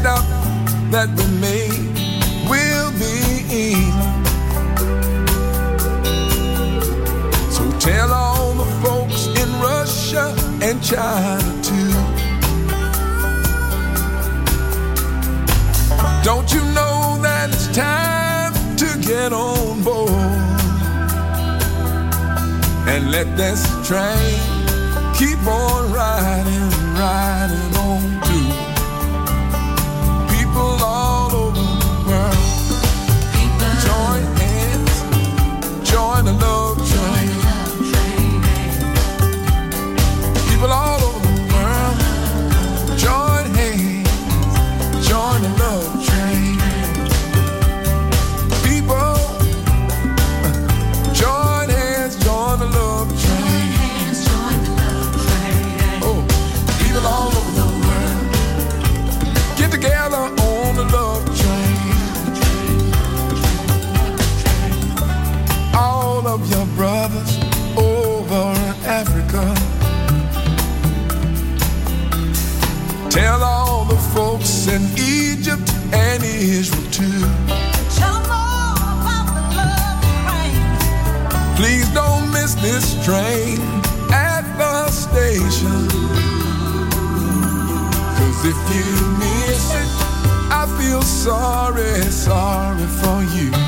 Stop that we make will be. So tell all the folks in Russia and China too. Don't you know that it's time to get on board and let this train keep on riding, riding Israel too. Tell about the love train. Please don't miss this train at the station. Cause if you miss it, I feel sorry, sorry for you.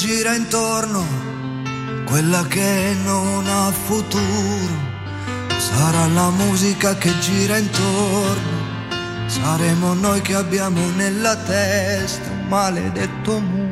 gira intorno, quella che non ha futuro. Sarà la musica che gira intorno, saremo noi che abbiamo nella testa un maledetto muro.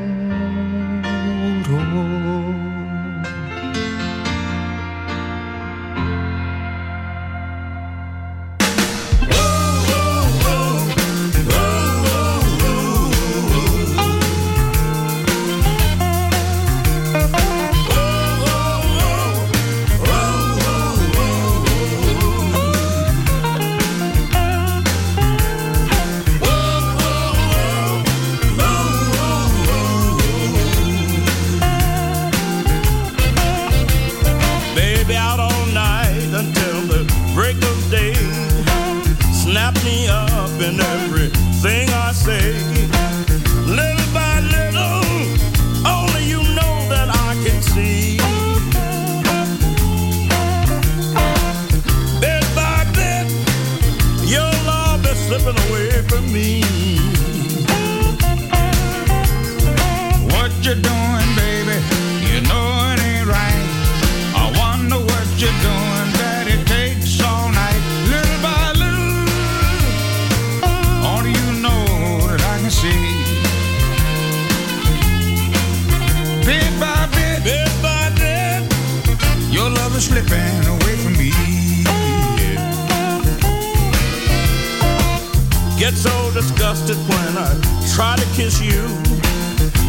get so disgusted when I try to kiss you.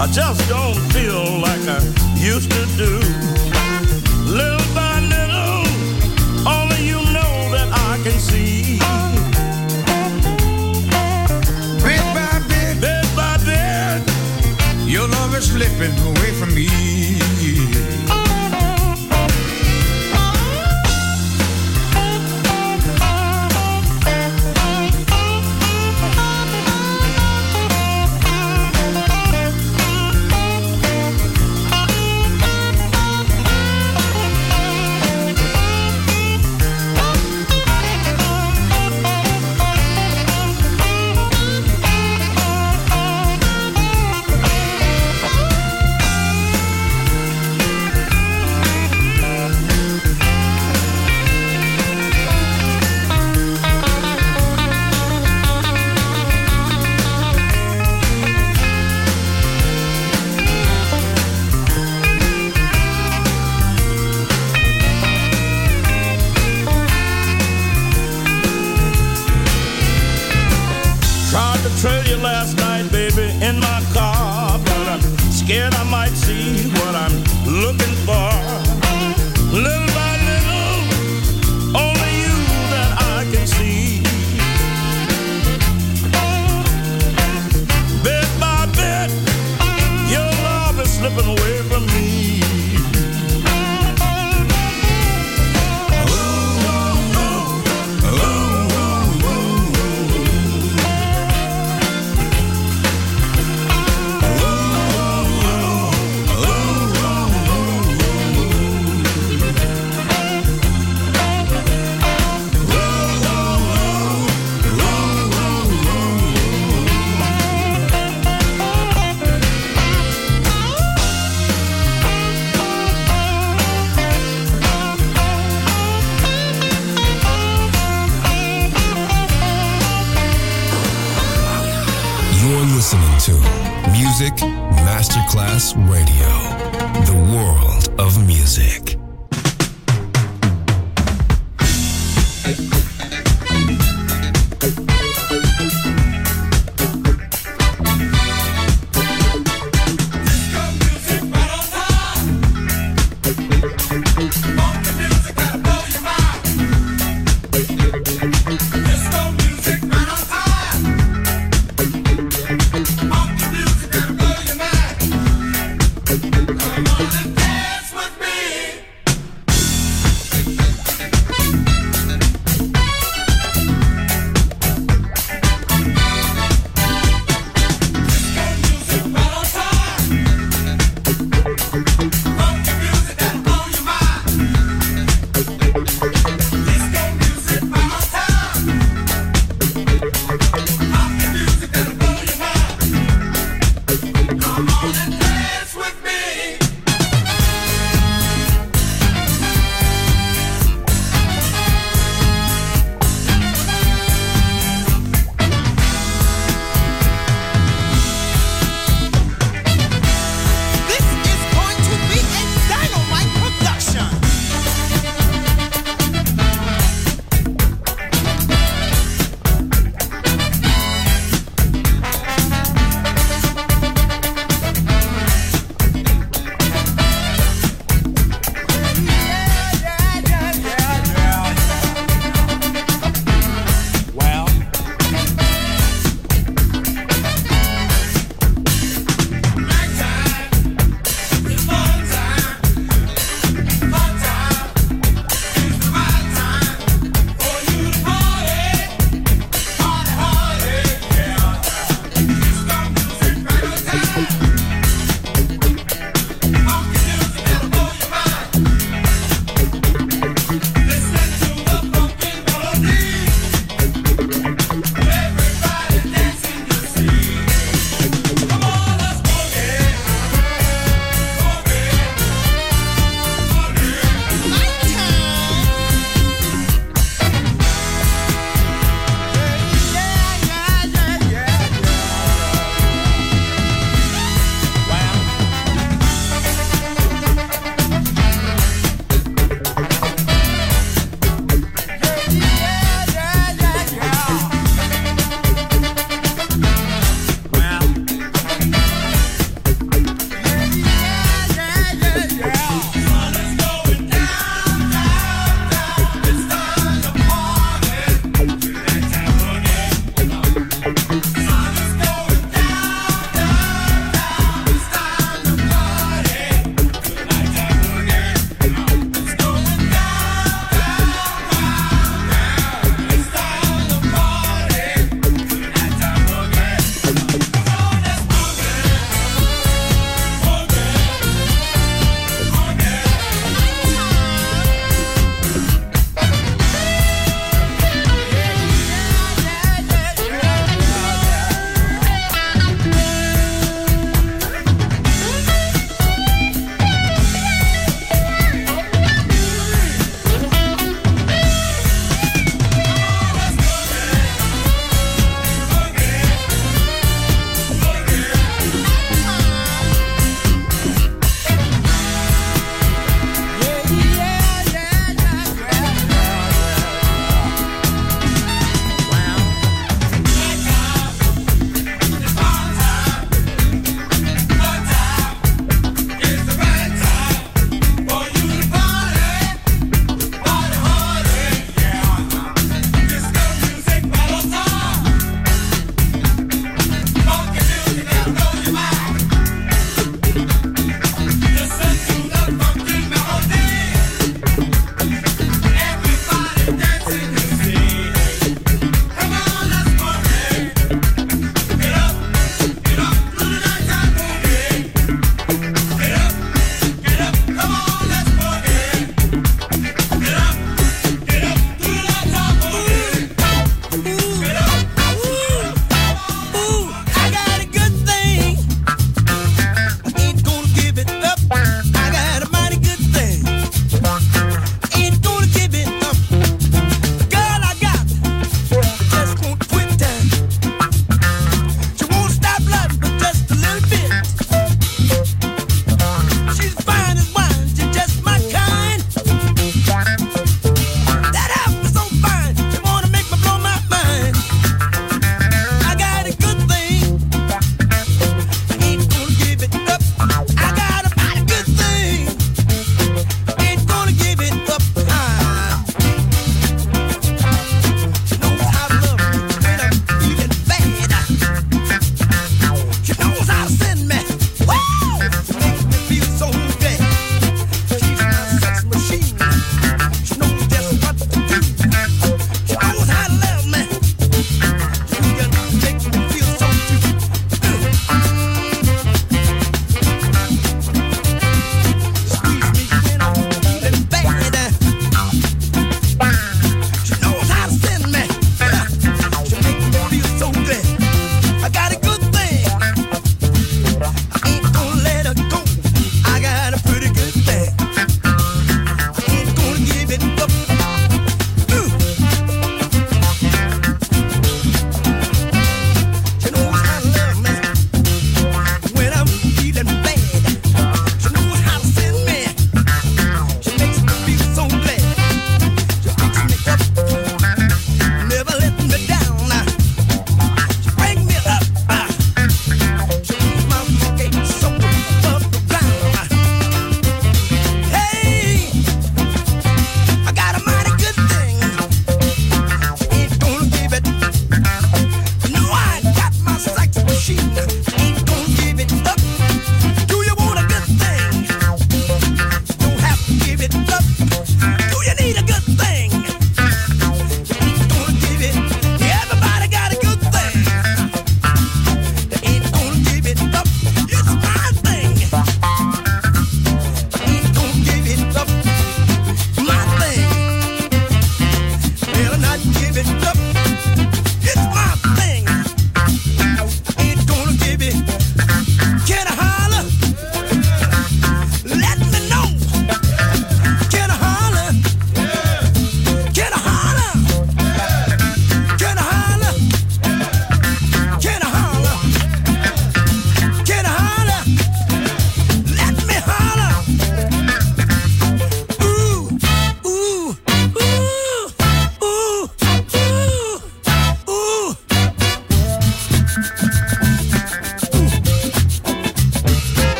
I just don't feel like I used to do. Little by little, only you know that I can see. Bit by bit, bit by bit, your love is slipping away from me.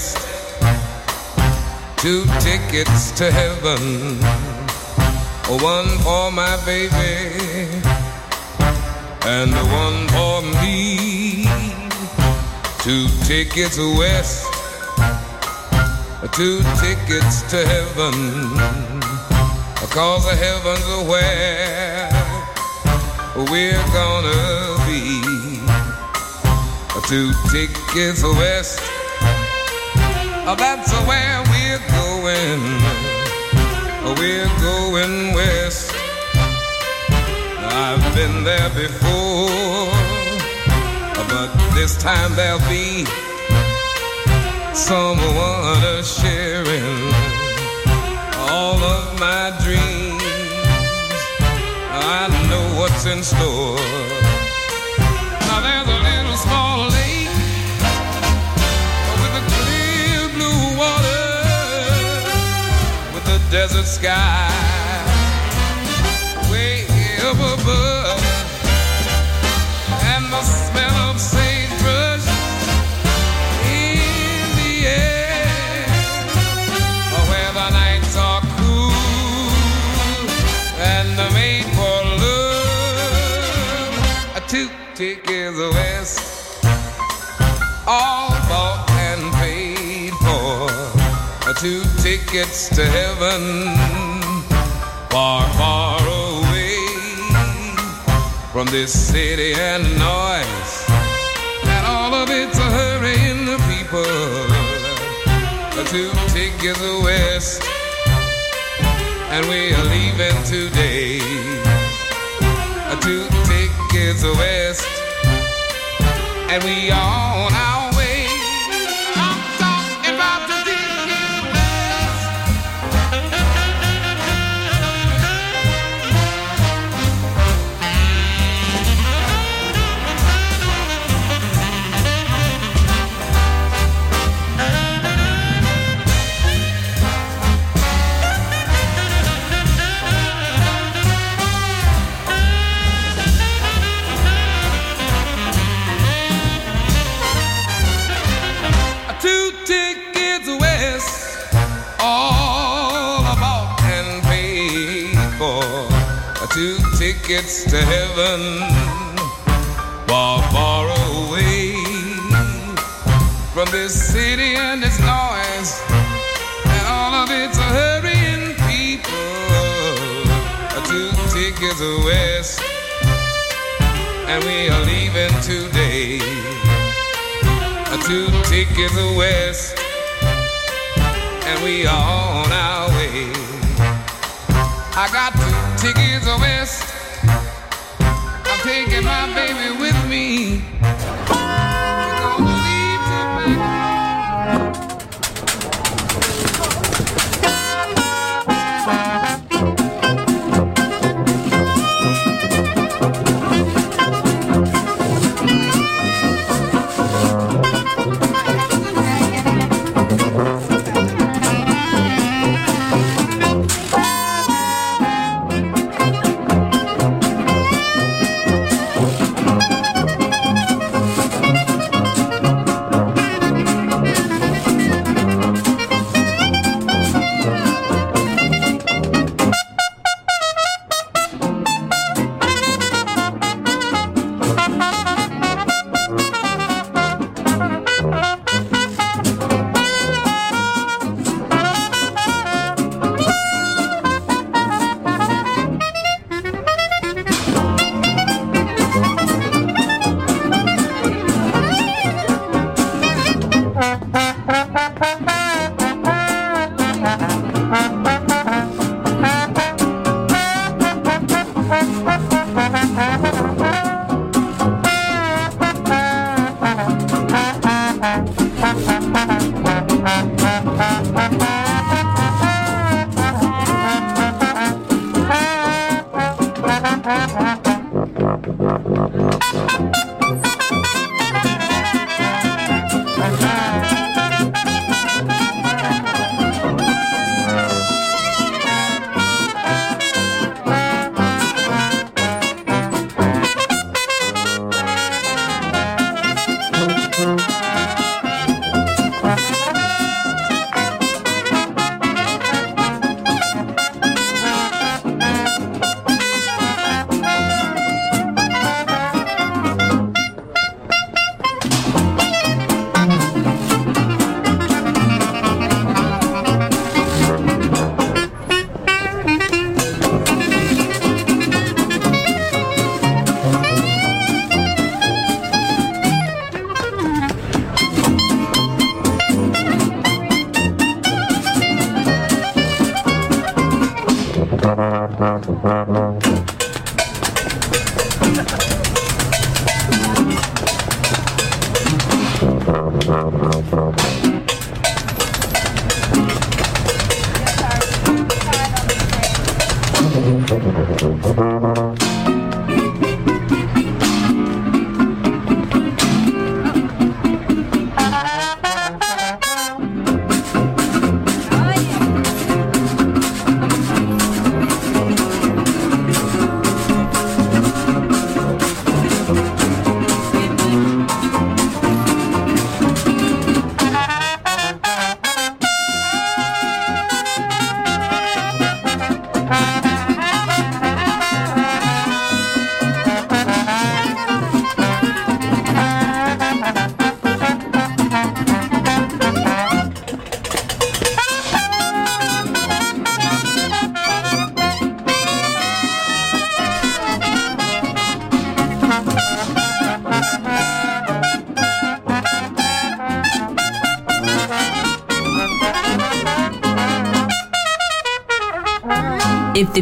West, two tickets to heaven. One for my baby, and one for me. Two tickets west, two tickets to heaven. Cause the heaven's are where we're gonna be two tickets west. Oh, that's where we're going. Oh, we're going west. I've been there before, but this time there'll be someone sharing all of my dreams. I know what's in store. Desert sky to heaven, far, far away from this city and noise, and all of it's hurrying people. Two tickets west, and we are leaving today. Two tickets west, and we are on our tickets to heaven, far, far away from this city and its noise, and all of its hurrying people. Two tickets west, and we are leaving today two tickets west, and we are on our way. I got two tickets west. Taking my baby with me. Ha ha ha ha.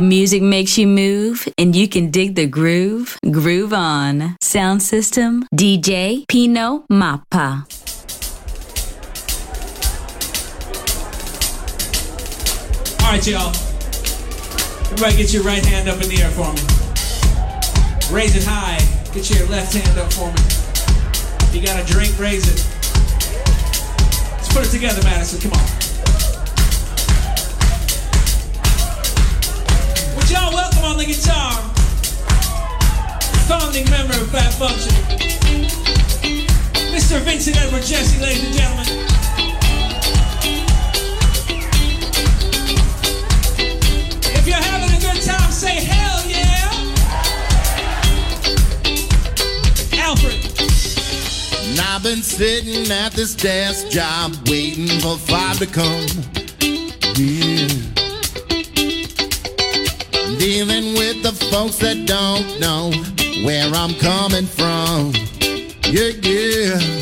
Music makes you move and you can dig the groove, groove on. Sound system, DJ Pino Mappa. All right, y'all. Everybody get your right hand up in the air for me. Raise it high. Get your left hand up for me. If you got a drink, raise it. Let's put it together, Madison. Come on. Of Function, Mr. Vincent Edward Jesse, ladies and gentlemen. If you're having a good time, say hell yeah. Alfred. And I've been sitting at this desk job waiting for five to come. Yeah. Dealing with the folks that don't know where I'm coming from. Yeah, yeah.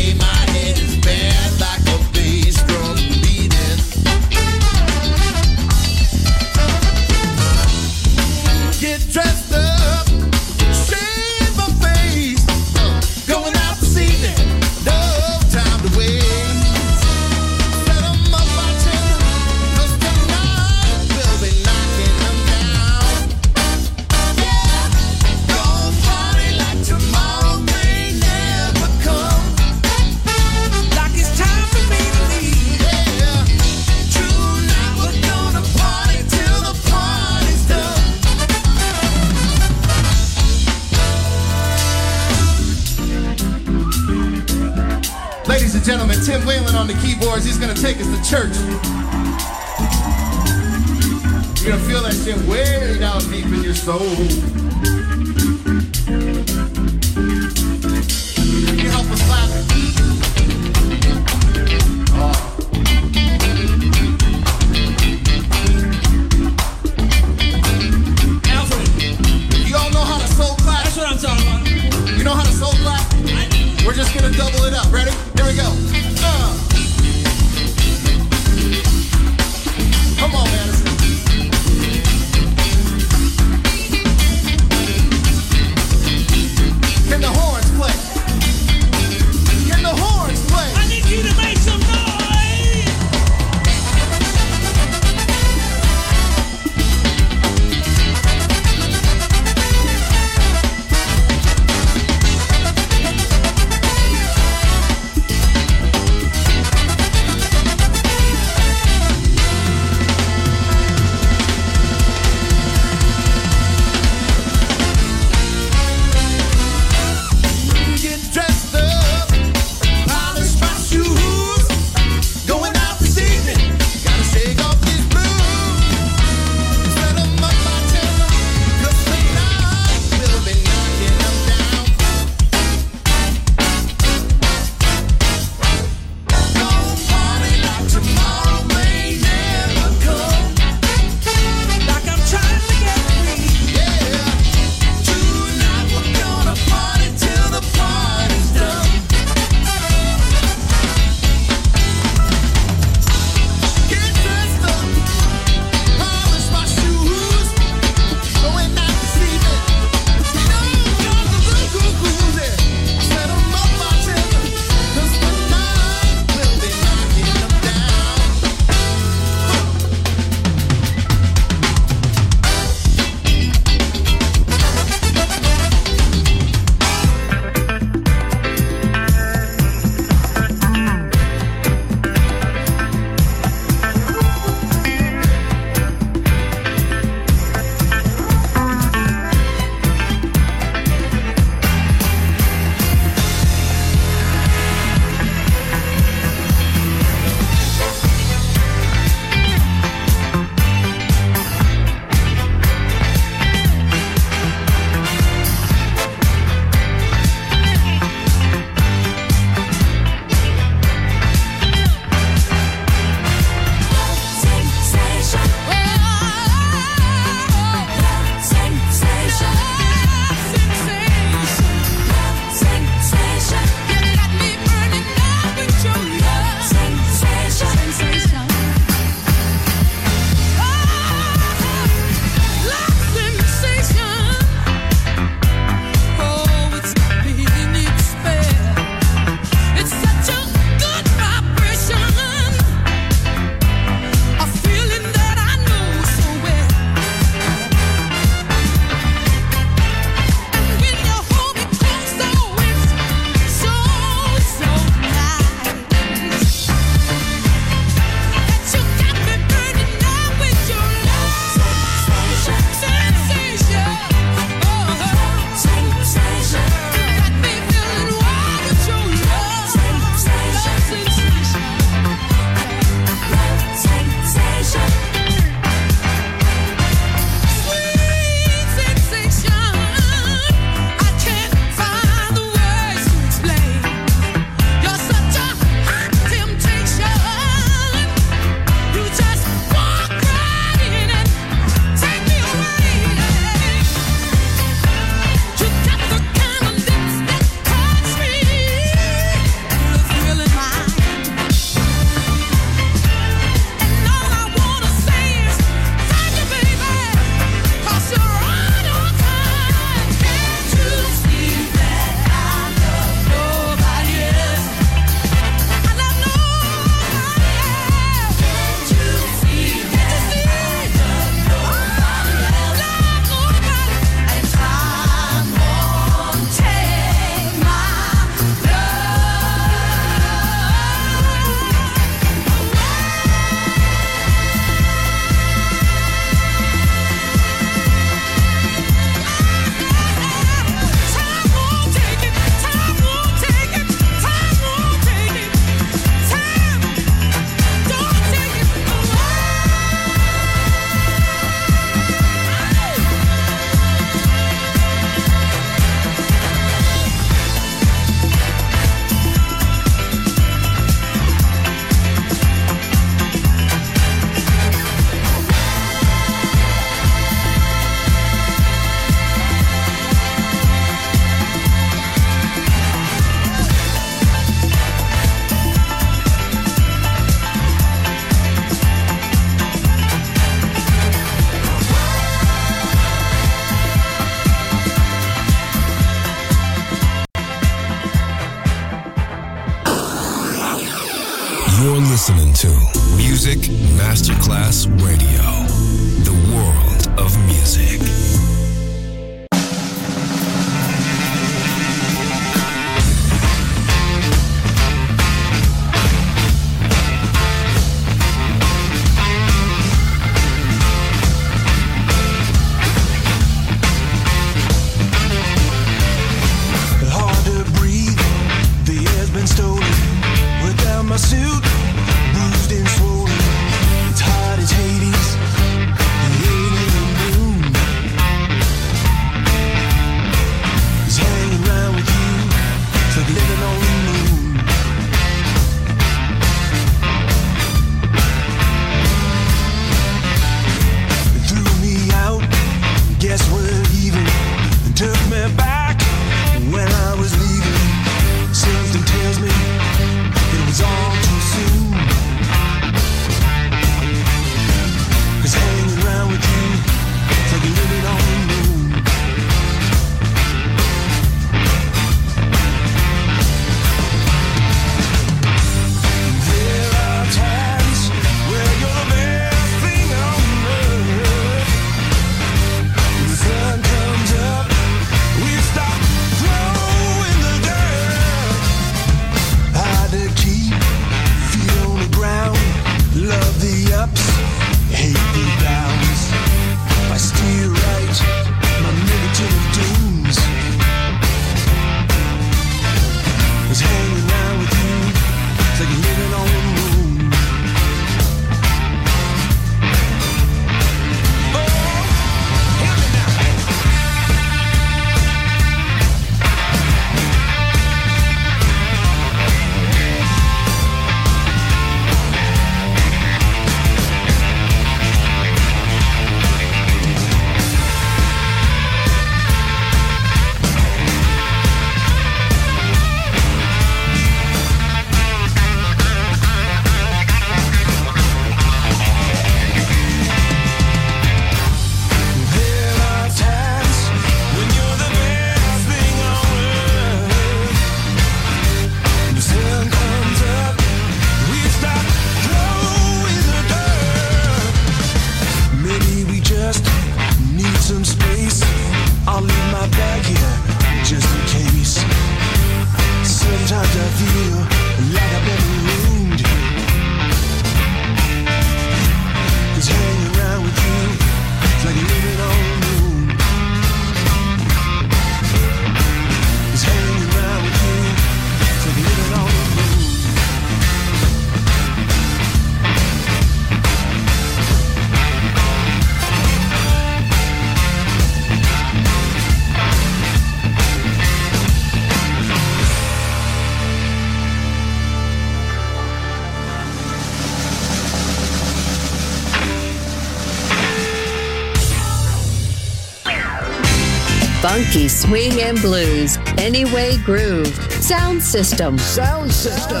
Funky swing and blues. Anyway groove. Sound system. Sound system.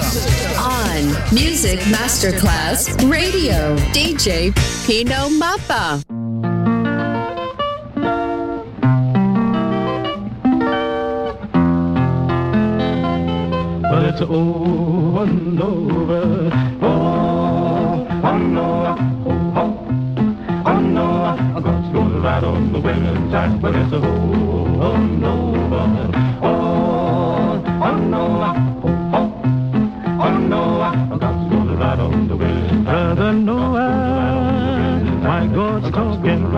On Music Masterclass Radio. DJ Pino Mappa. Well, it's over and over. Oh, oh no, oh, oh, oh no, I got to go right on the winning side. Well, it's over Brother Noah, my God's talking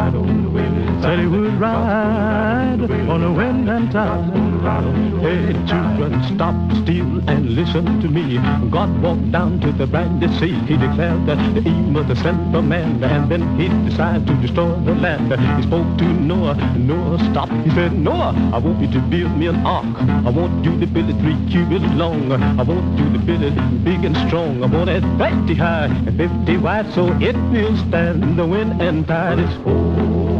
Said he would ride on the wind and tide. Hey, children, stop still and listen to me. God walked down to the brandy sea. He declared that the eve of the man, and then he decided to destroy the land. He spoke to Noah. Noah stop. He said, Noah, I want you to build me an ark. I want you to build it three cubits long. I want you to build it big and strong. I want it 50 high and 50 wide so it will stand the wind and tide. It's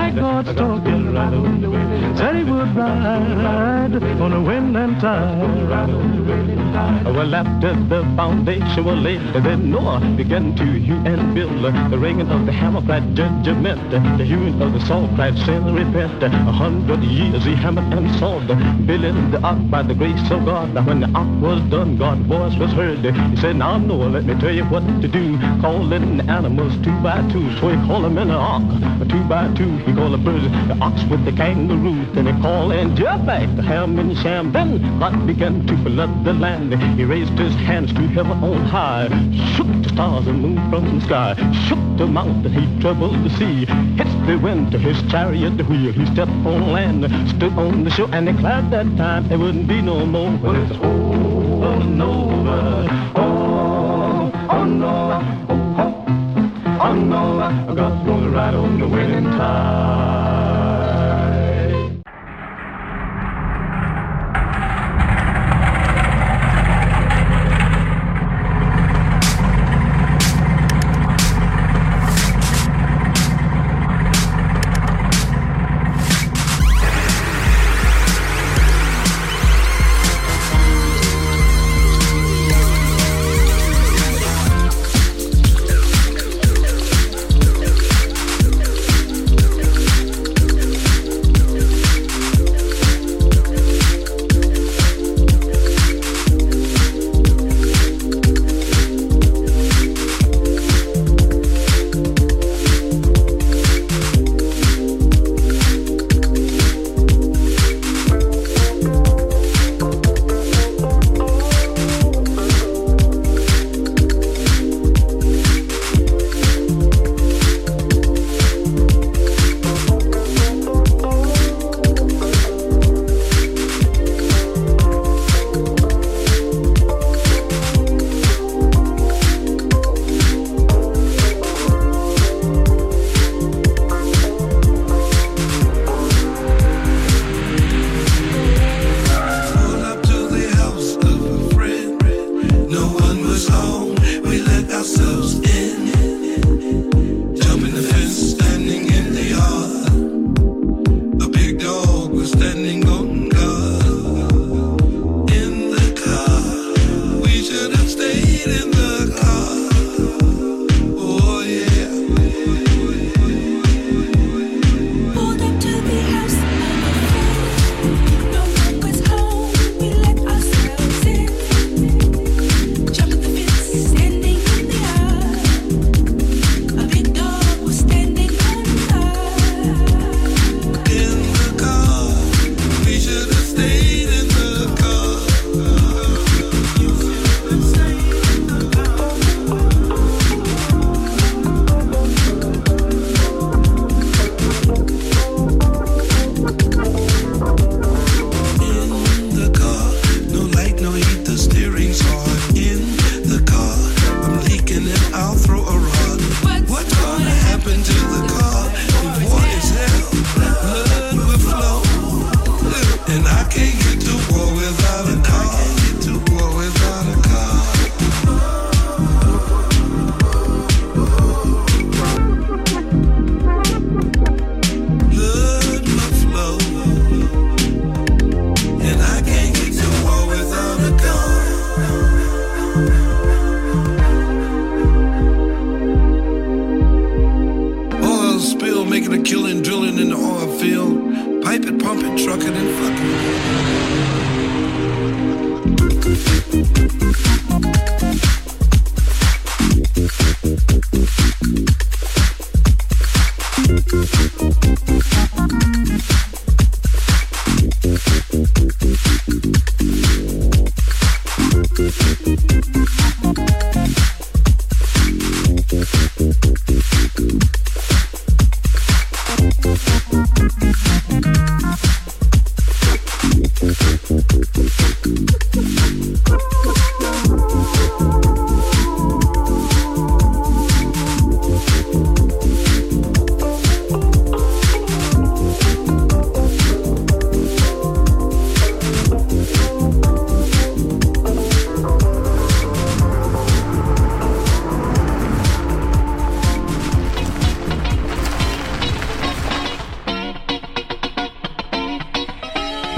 my God's talking. Said he would ride on the wind and tide. Well, after the foundation was laid, then Noah began to hew and build. The ringing of the hammer cried judgment, the hewing of the saw cried sin repent. A hundred years he hammered and sawed, building the ark by the grace of God. When the ark was done, God's voice was heard. He said, now Noah, let me tell you what to do. Calling animals two by two, so he called them in the ark. Two by two, he called the birds, the ox with the kangaroo. Then he call and jump back the ham and sham. Then God began to flood the land. He raised his hands to heaven on high, shook the stars and moon from the sky, shook the mountain, he troubled the sea, hit the wind to his chariot wheel. He stepped on land, stood on the shore, and declared that time there wouldn't be no more. But it's over and over. Oh, oh no, oh no, God's gonna ride on the winning tide.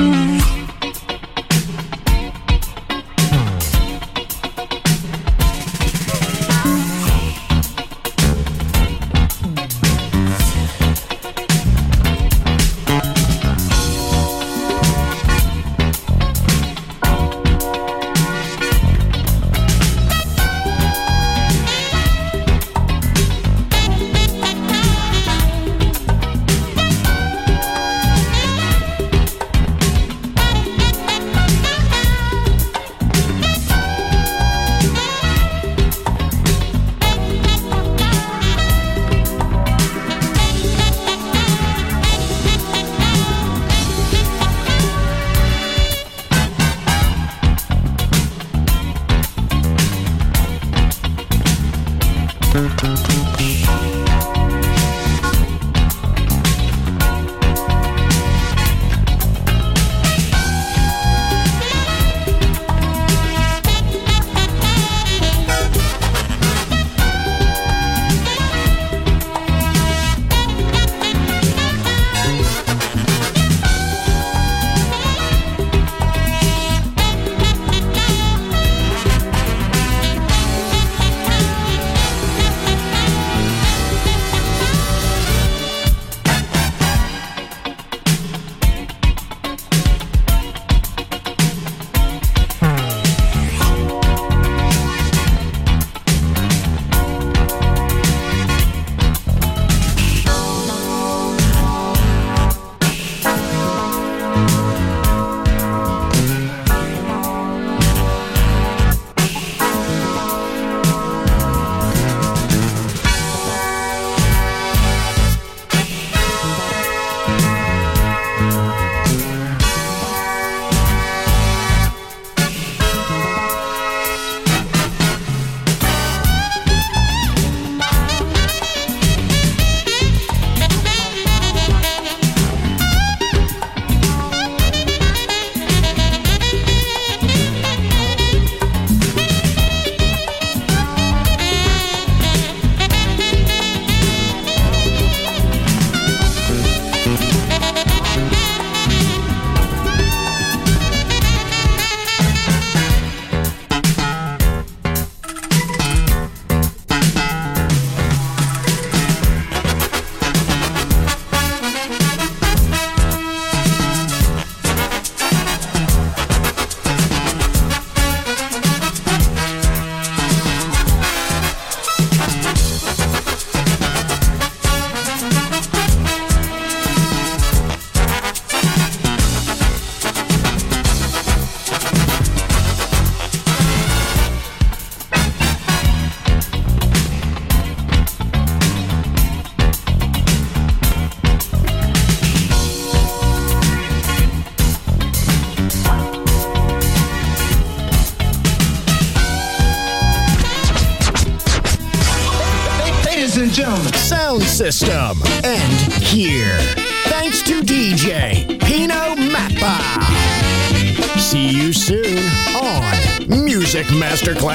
Mm-hmm.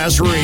Masterclass Radio.